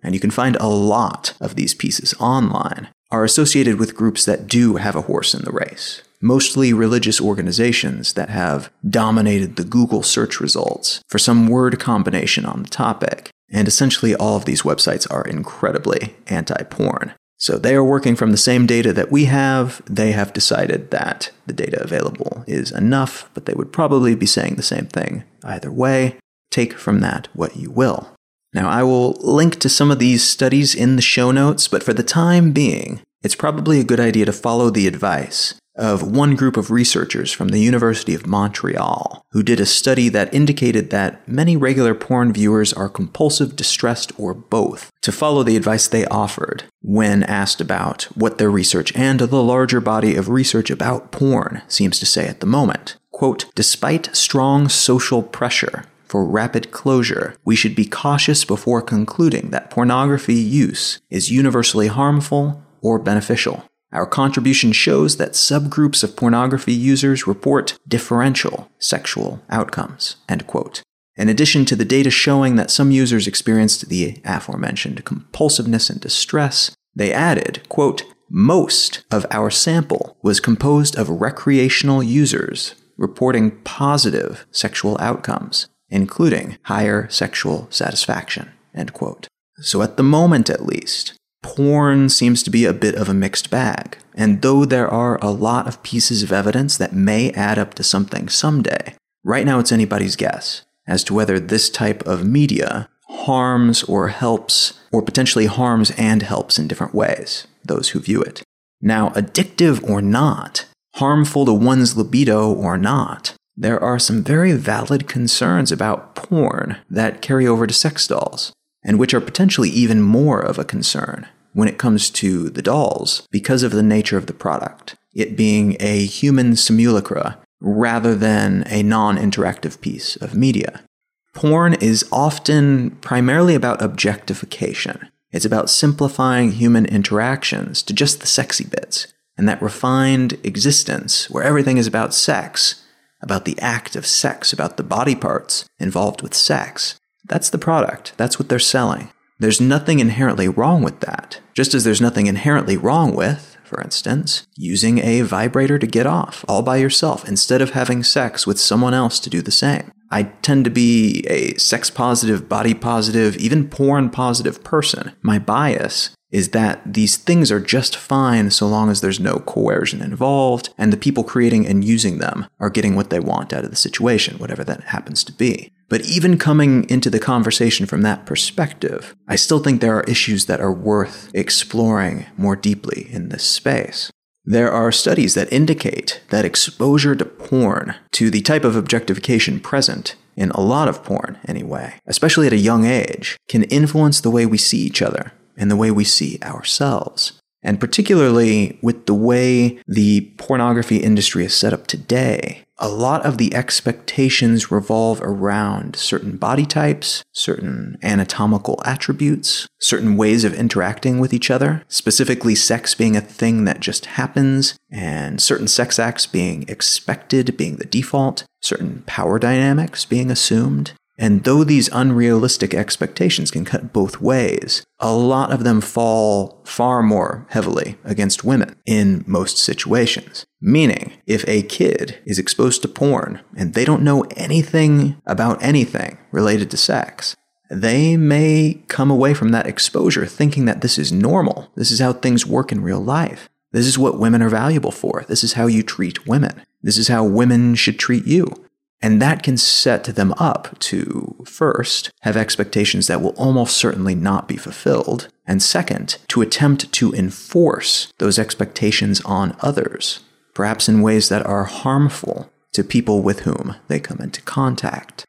and you can find a lot of these pieces online, are associated with groups that do have a horse in the race. Mostly religious organizations that have dominated the Google search results for some word combination on the topic and essentially, all of these websites are incredibly anti porn. So they are working from the same data that we have. They have decided that the data available is enough, but they would probably be saying the same thing either way. Take from that what you will. Now, I will link to some of these studies in the show notes, but for the time being, it's probably a good idea to follow the advice of one group of researchers from the University of Montreal who did a study that indicated that many regular porn viewers are compulsive, distressed, or both, to follow the advice they offered when asked about what their research and the larger body of research about porn seems to say at the moment. Quote, despite strong social pressure, for rapid closure, we should be cautious before concluding that pornography use is universally harmful or beneficial. Our contribution shows that subgroups of pornography users report differential sexual outcomes. End quote. In addition to the data showing that some users experienced the aforementioned compulsiveness and distress, they added, quote, most of our sample was composed of recreational users reporting positive sexual outcomes, including higher sexual satisfaction. End quote. So at the moment at least, porn seems to be a bit of a mixed bag. And though there are a lot of pieces of evidence that may add up to something someday, right now it's anybody's guess as to whether this type of media harms or helps, or potentially harms and helps in different ways, those who view it. Now, addictive or not, harmful to one's libido or not, there are some very valid concerns about porn that carry over to sex dolls, and which are potentially even more of a concern when it comes to the dolls because of the nature of the product, it being a human simulacra rather than a non interactive piece of media. Porn is often primarily about objectification. It's about simplifying human interactions to just the sexy bits, and that refined existence where everything is about sex, about the act of sex, about the body parts involved with sex. That's the product. That's what they're selling. There's nothing inherently wrong with that. Just as there's nothing inherently wrong with, for instance, using a vibrator to get off all by yourself instead of having sex with someone else to do the same. I tend to be a sex positive, body positive, even porn positive person. My bias is that these things are just fine so long as there's no coercion involved and the people creating and using them are getting what they want out of the situation, whatever that happens to be. But even coming into the conversation from that perspective, I still think there are issues that are worth exploring more deeply in this space. There are studies that indicate that exposure to porn, to the type of objectification present in a lot of porn anyway, especially at a young age, can influence the way we see each other and the way we see ourselves. And particularly with the way the pornography industry is set up today, a lot of the expectations revolve around certain body types, certain anatomical attributes, certain ways of interacting with each other, specifically sex being a thing that just happens, and certain sex acts being expected, being the default, certain power dynamics being assumed. And though these unrealistic expectations can cut both ways, a lot of them fall far more heavily against women in most situations. Meaning, if a kid is exposed to porn and they don't know anything about anything related to sex, they may come away from that exposure thinking that this is normal. This is how things work in real life. This is what women are valuable for. This is how you treat women. This is how women should treat you. And that can set them up to, first, have expectations that will almost certainly not be fulfilled, and second, to attempt to enforce those expectations on others, perhaps in ways that are harmful to people with whom they come into contact.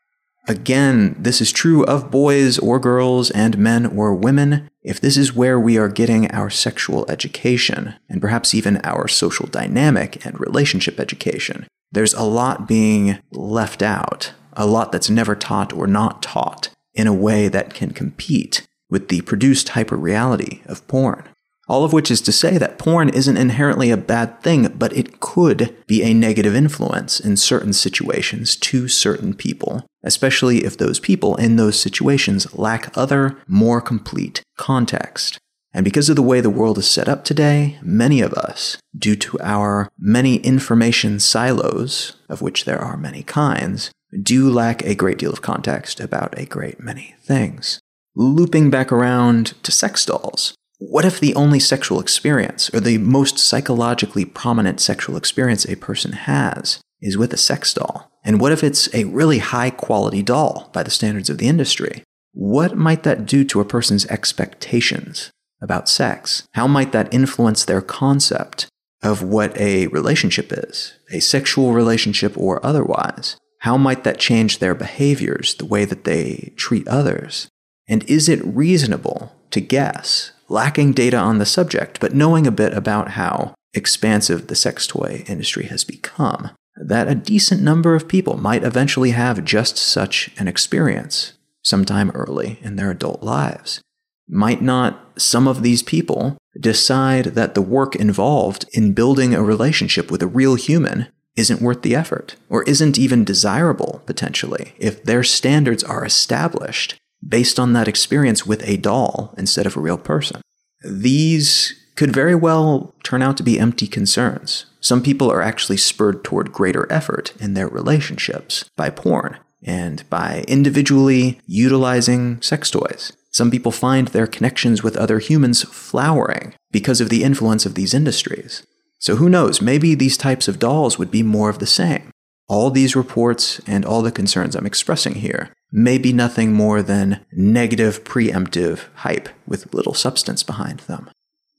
Again, this is true of boys or girls and men or women. If this is where we are getting our sexual education, and perhaps even our social dynamic and relationship education, there's a lot being left out, a lot that's never taught or not taught in a way that can compete with the produced hyperreality of porn. All of which is to say that porn isn't inherently a bad thing, but it could be a negative influence in certain situations to certain people, especially if those people in those situations lack other, more complete context. And because of the way the world is set up today, many of us, due to our many information silos, of which there are many kinds, do lack a great deal of context about a great many things. Looping back around to sex dolls, what if the only sexual experience, or the most psychologically prominent sexual experience a person has, is with a sex doll? And what if it's a really high quality doll by the standards of the industry? What might that do to a person's expectations about sex? How might that influence their concept of what a relationship is, a sexual relationship or otherwise? How might that change their behaviors, the way that they treat others? And is it reasonable to guess, lacking data on the subject, but knowing a bit about how expansive the sex toy industry has become, that a decent number of people might eventually have just such an experience sometime early in their adult lives? Might not some of these people decide that the work involved in building a relationship with a real human isn't worth the effort, or isn't even desirable, potentially, if their standards are established based on that experience with a doll instead of a real person? These could very well turn out to be empty concerns. Some people are actually spurred toward greater effort in their relationships by porn and by individually utilizing sex toys. Some people find their connections with other humans flowering because of the influence of these industries. So who knows, maybe these types of dolls would be more of the same. All these reports and all the concerns I'm expressing here may be nothing more than negative preemptive hype with little substance behind them.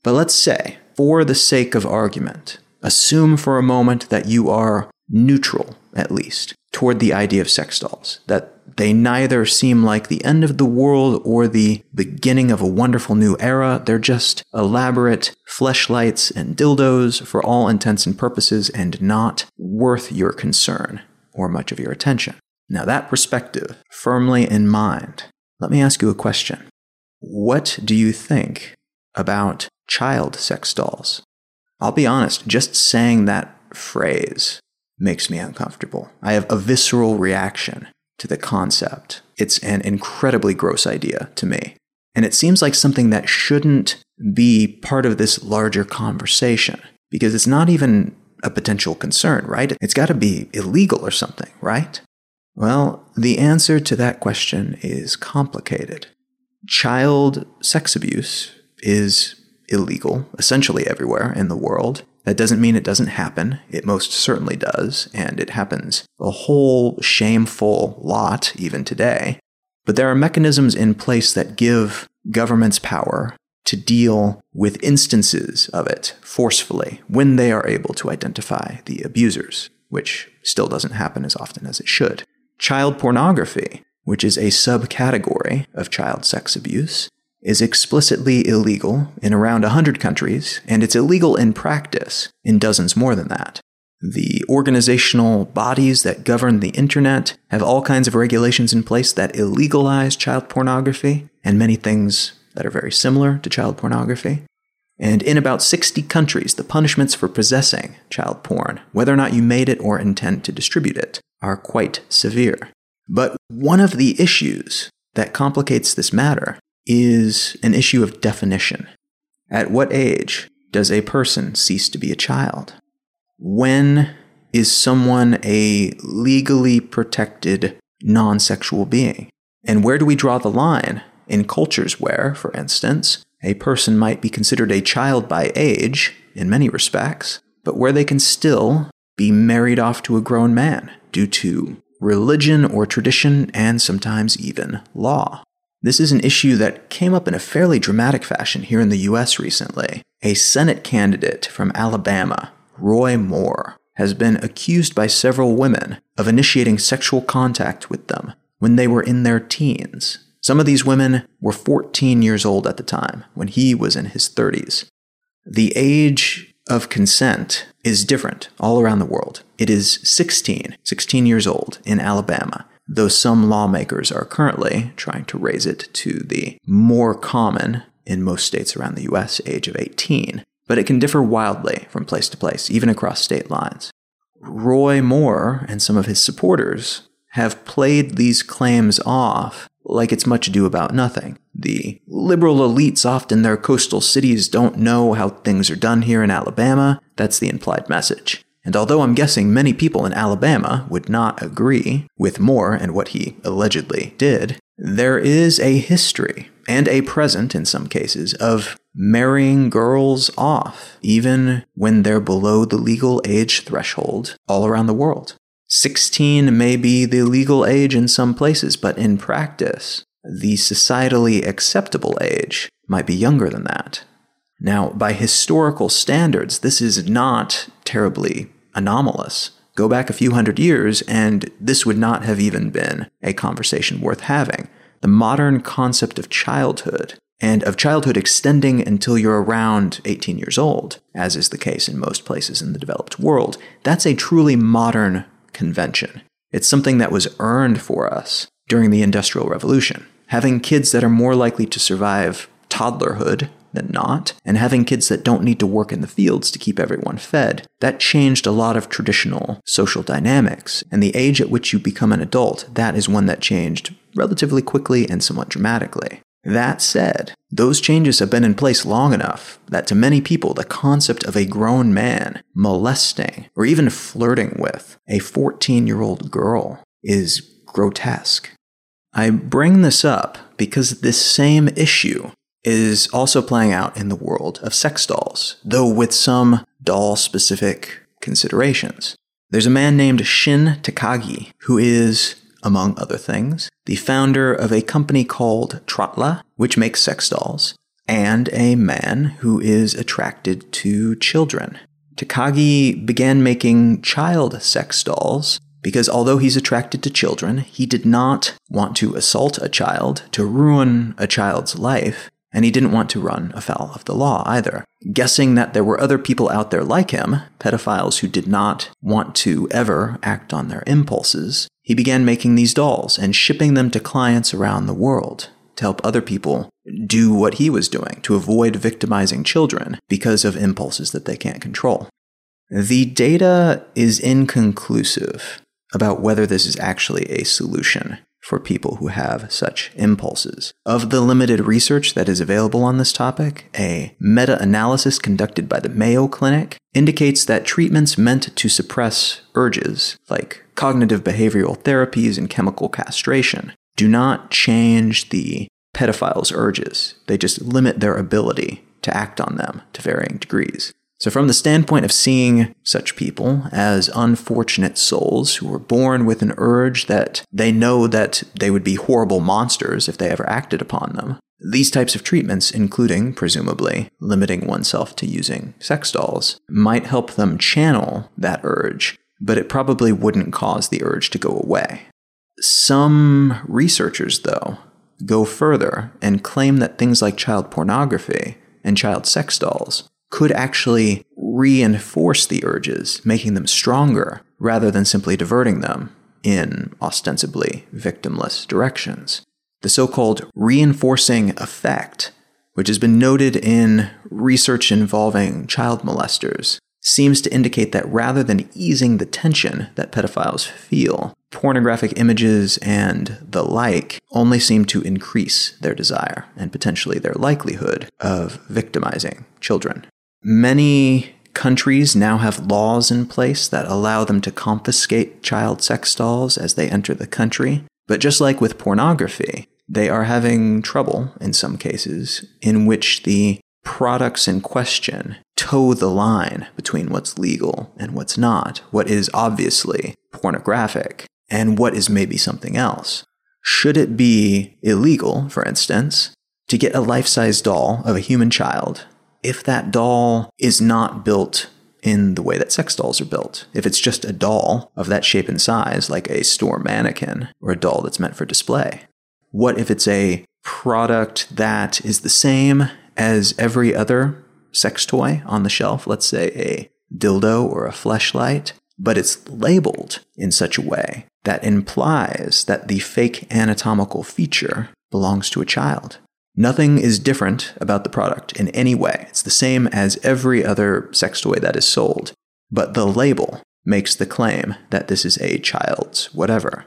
But let's say, for the sake of argument, assume for a moment that you are neutral, at least, toward the idea of sex dolls, that they neither seem like the end of the world or the beginning of a wonderful new era. They're just elaborate fleshlights and dildos for all intents and purposes and not worth your concern or much of your attention. Now, that perspective firmly in mind, let me ask you a question. What do you think about child sex dolls? I'll be honest, just saying that phrase makes me uncomfortable. I have a visceral reaction to the concept. It's an incredibly gross idea to me. And it seems like something that shouldn't be part of this larger conversation because it's not even a potential concern, right? It's got to be illegal or something, right? Well, the answer to that question is complicated. Child sex abuse is illegal essentially everywhere in the world. That doesn't mean it doesn't happen. It most certainly does, and it happens a whole shameful lot even today. But there are mechanisms in place that give governments power to deal with instances of it forcefully when they are able to identify the abusers, which still doesn't happen as often as it should. Child pornography, which is a subcategory of child sex abuse, is explicitly illegal in around 100 countries, and it's illegal in practice in dozens more than that. The organizational bodies that govern the internet have all kinds of regulations in place that illegalize child pornography and many things that are very similar to child pornography. And in about 60 countries, the punishments for possessing child porn, whether or not you made it or intend to distribute it, are quite severe. But one of the issues that complicates this matter is an issue of definition. At what age does a person cease to be a child? When is someone a legally protected non sexual being? And where do we draw the line in cultures where, for instance, a person might be considered a child by age in many respects, but where they can still be married off to a grown man due to religion or tradition and sometimes even law? This is an issue that came up in a fairly dramatic fashion here in the US recently. A Senate candidate from Alabama Roy Moore, has been accused by several women of initiating sexual contact with them when they were in their teens. Some of these women were 14 years old at the time, when he was in his 30s. The age of consent is different all around the world. It is 16, 16 years old in Alabama, though some lawmakers are currently trying to raise it to the more common in most states around the US age of 18 but it can differ wildly from place to place, even across state lines. Roy Moore and some of his supporters have played these claims off like it's much ado about nothing. The liberal elites often their coastal cities don't know how things are done here in Alabama. That's the implied message. And although I'm guessing many people in Alabama would not agree with Moore and what he allegedly did, there is a history and a present in some cases of marrying girls off, even when they're below the legal age threshold all around the world. 16 may be the legal age in some places, but in practice, the societally acceptable age might be younger than that. Now, by historical standards, this is not terribly anomalous. Go back a few hundred years, and this would not have even been a conversation worth having. The modern concept of childhood and of childhood extending until you're around 18 years old, as is the case in most places in the developed world, that's a truly modern convention. It's something that was earned for us during the Industrial Revolution. Having kids that are more likely to survive toddlerhood than not, and having kids that don't need to work in the fields to keep everyone fed, that changed a lot of traditional social dynamics. And the age at which you become an adult, that is one that changed relatively quickly and somewhat dramatically. That said, those changes have been in place long enough that to many people, the concept of a grown man molesting or even flirting with a 14 year old girl is grotesque. I bring this up because this same issue is also playing out in the world of sex dolls, though with some doll specific considerations. There's a man named Shin Takagi who is among other things, the founder of a company called Trottla, which makes sex dolls, and a man who is attracted to children. Takagi began making child sex dolls because although he's attracted to children, he did not want to assault a child, to ruin a child's life, and he didn't want to run afoul of the law either. Guessing that there were other people out there like him, pedophiles who did not want to ever act on their impulses, he began making these dolls and shipping them to clients around the world to help other people do what he was doing to avoid victimizing children because of impulses that they can't control. The data is inconclusive about whether this is actually a solution for people who have such impulses. Of the limited research that is available on this topic, a meta analysis conducted by the Mayo Clinic indicates that treatments meant to suppress urges, like cognitive behavioral therapies and chemical castration, do not change the pedophile's urges. They just limit their ability to act on them to varying degrees. So, from the standpoint of seeing such people as unfortunate souls who were born with an urge that they know that they would be horrible monsters if they ever acted upon them, these types of treatments, including, presumably, limiting oneself to using sex dolls, might help them channel that urge, but it probably wouldn't cause the urge to go away. Some researchers, though, go further and claim that things like child pornography and child sex dolls could actually reinforce the urges, making them stronger rather than simply diverting them in ostensibly victimless directions. The so called reinforcing effect, which has been noted in research involving child molesters, seems to indicate that rather than easing the tension that pedophiles feel, pornographic images and the like only seem to increase their desire and potentially their likelihood of victimizing children. Many countries now have laws in place that allow them to confiscate child sex dolls as they enter the country. But just like with pornography, they are having trouble in some cases in which the products in question toe the line between what's legal and what's not, what is obviously pornographic, and what is maybe something else. Should it be illegal, for instance, to get a life size doll of a human child if that doll is not built in the way that sex dolls are built? If it's just a doll of that shape and size, like a store mannequin or a doll that's meant for display? What if it's a product that is the same as every other sex toy on the shelf, let's say a dildo or a fleshlight, but it's labeled in such a way that implies that the fake anatomical feature belongs to a child. Nothing is different about the product in any way. It's the same as every other sex toy that is sold, but the label makes the claim that this is a child's whatever.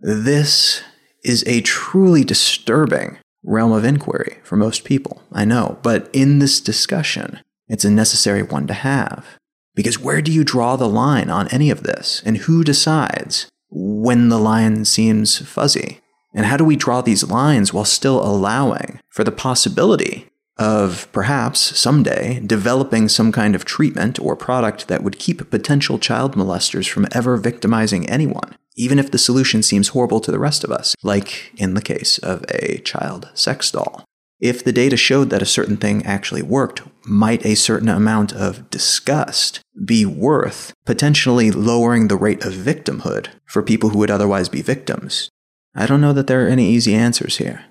This is a truly disturbing realm of inquiry for most people, I know, but in this discussion, it's a necessary one to have. Because where do you draw the line on any of this? And who decides when the line seems fuzzy? And how do we draw these lines while still allowing for the possibility of perhaps someday developing some kind of treatment or product that would keep potential child molesters from ever victimizing anyone? even if the solution seems horrible to the rest of us, like in the case of a child sex doll. If the data showed that a certain thing actually worked, might a certain amount of disgust be worth potentially lowering the rate of victimhood for people who would otherwise be victims? I don't know that there are any easy answers here.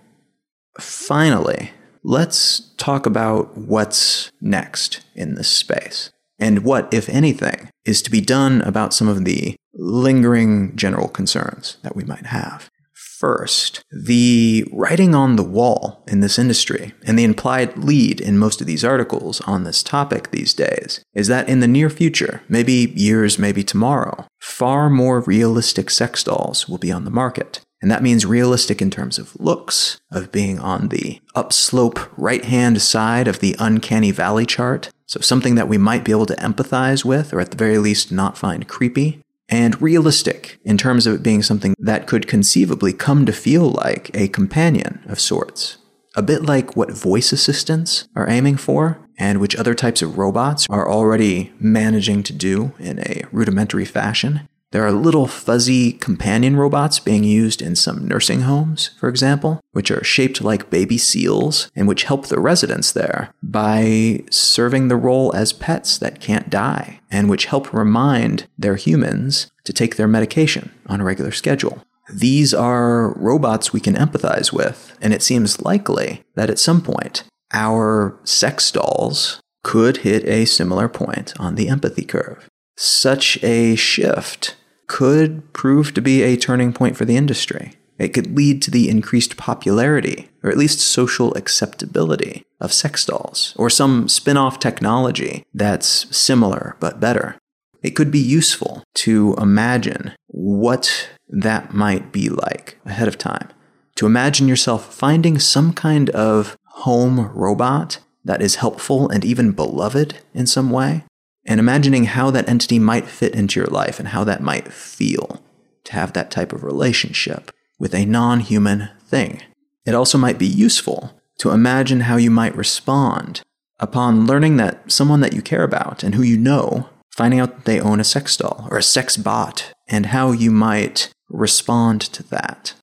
Finally, let's talk about what's next in this space and what, if anything, is to be done about some of the lingering general concerns that we might have. First, the writing on the wall in this industry and the implied lead in most of these articles on this topic these days is that in the near future, maybe years, maybe tomorrow, far more realistic sex dolls will be on the market. And that means realistic in terms of looks, of being on the upslope right hand side of the uncanny valley chart. So something that we might be able to empathize with, or at the very least not find creepy and realistic in terms of it being something that could conceivably come to feel like a companion of sorts. A bit like what voice assistants are aiming for, and which other types of robots are already managing to do in a rudimentary fashion. There are little fuzzy companion robots being used in some nursing homes, for example, which are shaped like baby seals and which help the residents there by serving the role as pets that can't die and which help remind their humans to take their medication on a regular schedule. These are robots we can empathize with, and it seems likely that at some point our sex dolls could hit a similar point on the empathy curve. Such a shift could prove to be a turning point for the industry. It could lead to the increased popularity, or at least social acceptability, of sex dolls, or some spin off technology that's similar but better. It could be useful to imagine what that might be like ahead of time. To imagine yourself finding some kind of home robot that is helpful and even beloved in some way, and imagining how that entity might fit into your life and how that might feel to have that type of relationship with a non human thing. It also might be useful to imagine how you might respond upon learning that someone that you care about and who you know, finding out that they own a sex doll or a sex bot, and how you might respond to that.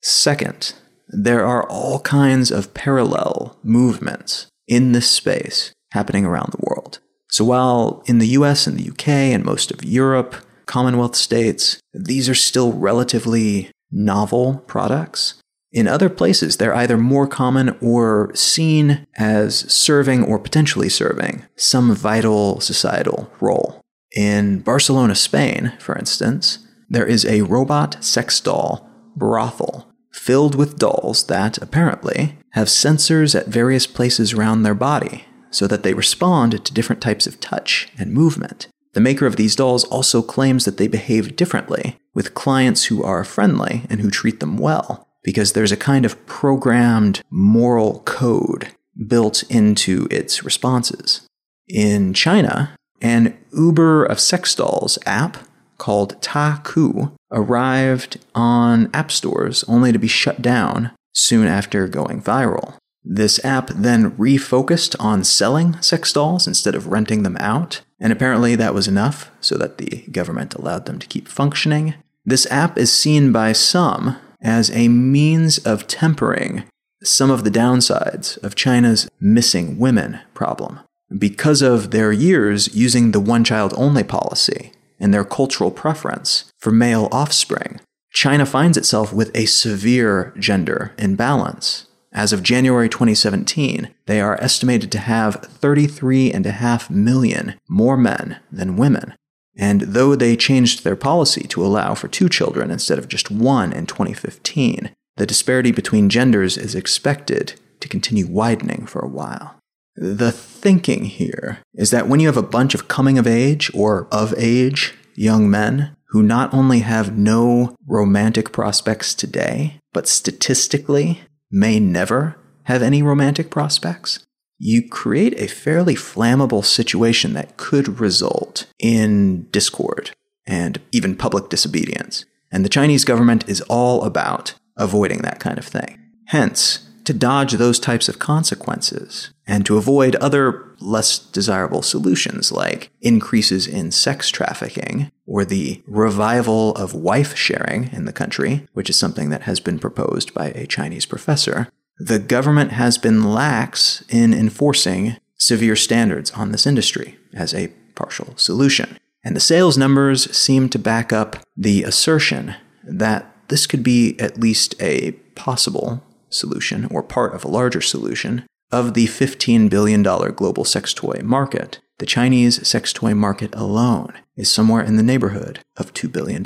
Second, there are all kinds of parallel movements in this space happening around the world. So while in the US and the UK and most of Europe, Commonwealth states, these are still relatively novel products, In other places, they're either more common or seen as serving or potentially serving some vital societal role. In Barcelona, Spain, for instance, there is a robot sex doll brothel filled with dolls that, apparently, have sensors at various places around their body so that they respond to different types of touch and movement. The maker of these dolls also claims that they behave differently with clients who are friendly and who treat them well, because there's a kind of programmed moral code built into its responses. In China, an Uber of sex dolls app called Taku arrived on app stores only to be shut down soon after going viral. This app then refocused on selling sex dolls instead of renting them out, and apparently that was enough so that the government allowed them to keep functioning. This app is seen by some as a means of tempering some of the downsides of China's missing women problem. Because of their years using the one child only policy, and their cultural preference for male offspring, China finds itself with a severe gender imbalance. As of January 2017, they are estimated to have 33.5 million more men than women. And though they changed their policy to allow for two children instead of just one in 2015, the disparity between genders is expected to continue widening for a while. The thinking here is that when you have a bunch of coming of age or of age young men who not only have no romantic prospects today, but statistically may never have any romantic prospects, you create a fairly flammable situation that could result in discord and even public disobedience. And the Chinese government is all about avoiding that kind of thing. Hence, to dodge those types of consequences and to avoid other less desirable solutions like increases in sex trafficking or the revival of wife sharing in the country, which is something that has been proposed by a Chinese professor, the government has been lax in enforcing severe standards on this industry as a partial solution. And the sales numbers seem to back up the assertion that this could be at least a possible solution, or part of a larger solution, of the $15 billion global sex toy market. The Chinese sex toy market alone is somewhere in the neighborhood of $2 billion.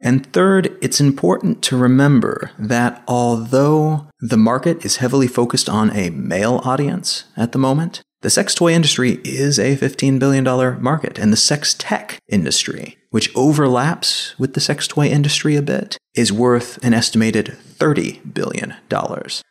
And third, it's important to remember that although the market is heavily focused on a male audience at the moment, the sex toy industry is a $15 billion market, and the sex tech industry, which overlaps with the sex toy industry a bit, is worth an estimated $30 billion.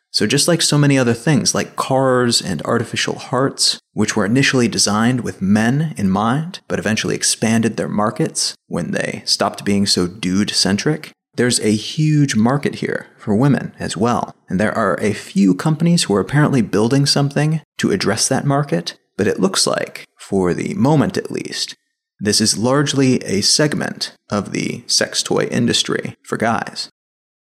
So, just like so many other things, like cars and artificial hearts, which were initially designed with men in mind, but eventually expanded their markets when they stopped being so dude centric, there's a huge market here for women as well. And there are a few companies who are apparently building something to address that market, but it looks like, for the moment at least, this is largely a segment of the sex toy industry for guys.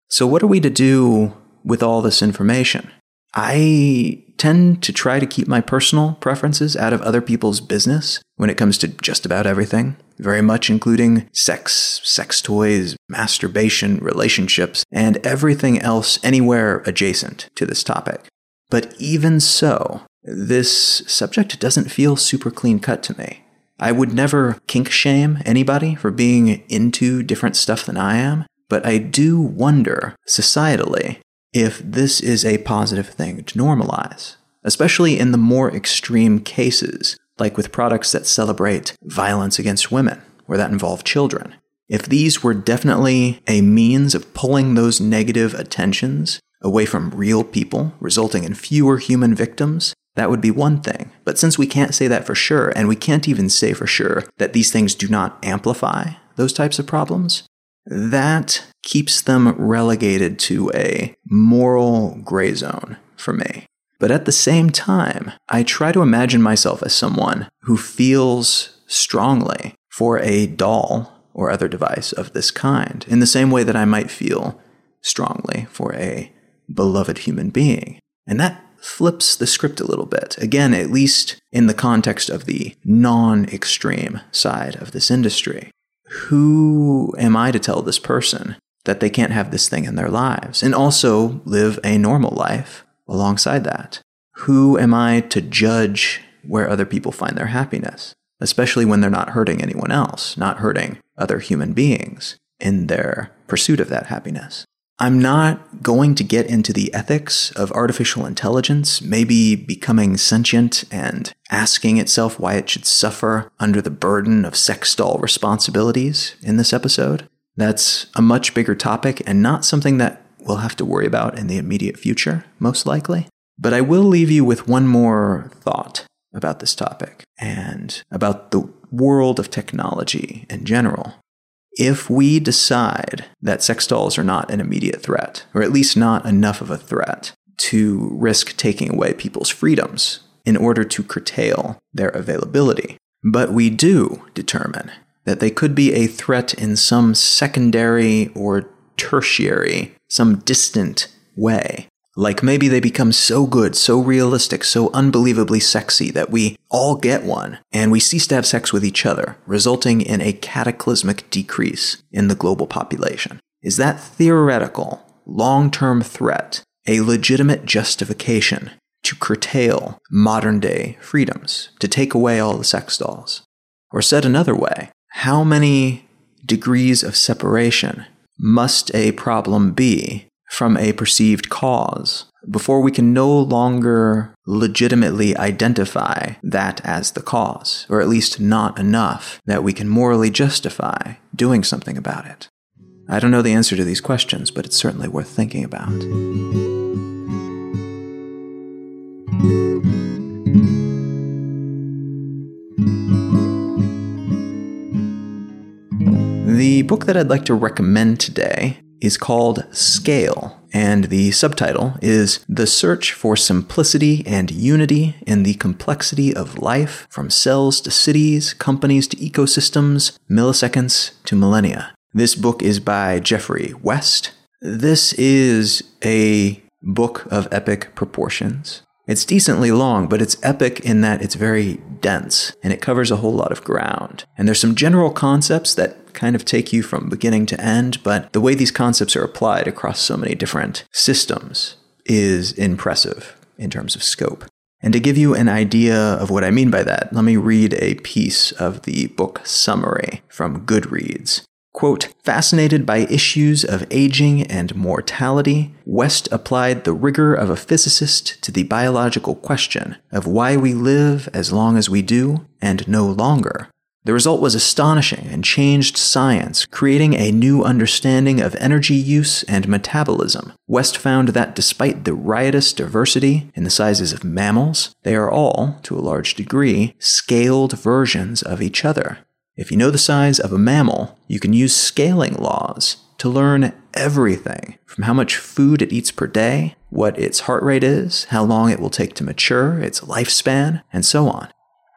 So, what are we to do with all this information? I tend to try to keep my personal preferences out of other people's business when it comes to just about everything, very much including sex, sex toys, masturbation, relationships, and everything else anywhere adjacent to this topic. But even so, this subject doesn't feel super clean cut to me. I would never kink shame anybody for being into different stuff than I am, but I do wonder, societally, if this is a positive thing to normalize, especially in the more extreme cases, like with products that celebrate violence against women or that involve children. If these were definitely a means of pulling those negative attentions away from real people, resulting in fewer human victims, that would be one thing. But since we can't say that for sure, and we can't even say for sure that these things do not amplify those types of problems, that keeps them relegated to a moral gray zone for me. But at the same time, I try to imagine myself as someone who feels strongly for a doll or other device of this kind, in the same way that I might feel strongly for a beloved human being. And that flips the script a little bit. Again, at least in the context of the non extreme side of this industry who am I to tell this person that they can't have this thing in their lives and also live a normal life alongside that. Who am I to judge where other people find their happiness, especially when they're not hurting anyone else, not hurting other human beings in their pursuit of that happiness? I'm not going to get into the ethics of artificial intelligence, maybe becoming sentient and asking itself why it should suffer under the burden of sex doll responsibilities in this episode. That's a much bigger topic and not something that we'll have to worry about in the immediate future, most likely. But I will leave you with one more thought about this topic and about the world of technology in general. If we decide that sex dolls are not an immediate threat, or at least not enough of a threat to risk taking away people's freedoms in order to curtail their availability, but we do determine that they could be a threat in some secondary or tertiary, some distant way, like maybe they become so good, so realistic, so unbelievably sexy that we all get one and we cease to have sex with each other, resulting in a cataclysmic decrease in the global population. Is that theoretical, long term threat a legitimate justification to curtail modern day freedoms, to take away all the sex dolls? Or said another way, how many degrees of separation must a problem be from a perceived cause before we can no longer legitimately identify that as the cause, or at least not enough that we can morally justify doing something about it. I don't know the answer to these questions, but it's certainly worth thinking about. The book that I'd like to recommend today is called Scale, and the subtitle is The Search for Simplicity and Unity in the Complexity of Life from Cells to Cities, Companies to Ecosystems, Milliseconds to Millennia. This book is by Geoffrey West. This is a book of epic proportions. It's decently long, but it's epic in that it's very dense and it covers a whole lot of ground. And there's some general concepts that kind of take you from beginning to end, but the way these concepts are applied across so many different systems is impressive in terms of scope. And to give you an idea of what I mean by that, let me read a piece of the book summary from Goodreads. Quote, fascinated by issues of aging and mortality, West applied the rigor of a physicist to the biological question of why we live as long as we do and no longer, the result was astonishing and changed science, creating a new understanding of energy use and metabolism. West found that despite the riotous diversity in the sizes of mammals, they are all, to a large degree, scaled versions of each other. If you know the size of a mammal, you can use scaling laws to learn everything from how much food it eats per day, what its heart rate is, how long it will take to mature, its lifespan, and so on.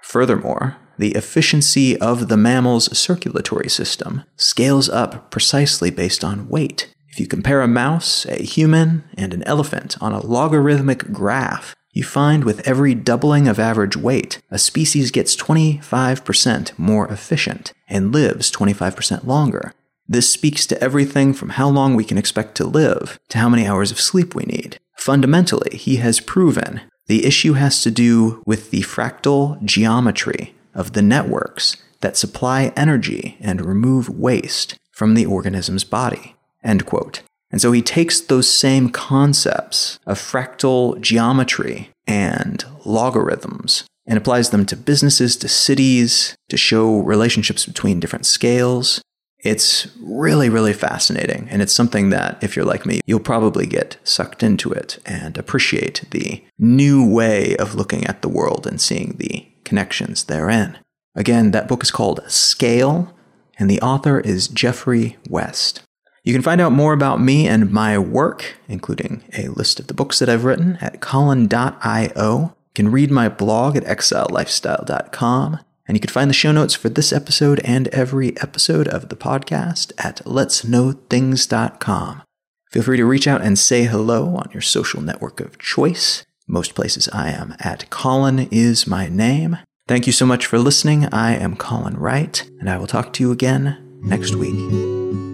Furthermore, the efficiency of the mammal's circulatory system scales up precisely based on weight. If you compare a mouse, a human, and an elephant on a logarithmic graph, you find with every doubling of average weight, a species gets 25% more efficient and lives 25% longer. This speaks to everything from how long we can expect to live to how many hours of sleep we need. Fundamentally, he has proven the issue has to do with the fractal geometry of the networks that supply energy and remove waste from the organism's body. End quote. And so he takes those same concepts of fractal geometry and logarithms and applies them to businesses, to cities, to show relationships between different scales. It's really, really fascinating. And it's something that, if you're like me, you'll probably get sucked into it and appreciate the new way of looking at the world and seeing the connections therein. Again, that book is called Scale, and the author is Geoffrey West. You can find out more about me and my work, including a list of the books that I've written, at colin.io. You can read my blog at exilelifestyle.com, and you can find the show notes for this episode and every episode of the podcast at letsknowthings.com. Feel free to reach out and say hello on your social network of choice. Most places I am at Colin is my name. Thank you so much for listening. I am Colin Wright, and I will talk to you again next week.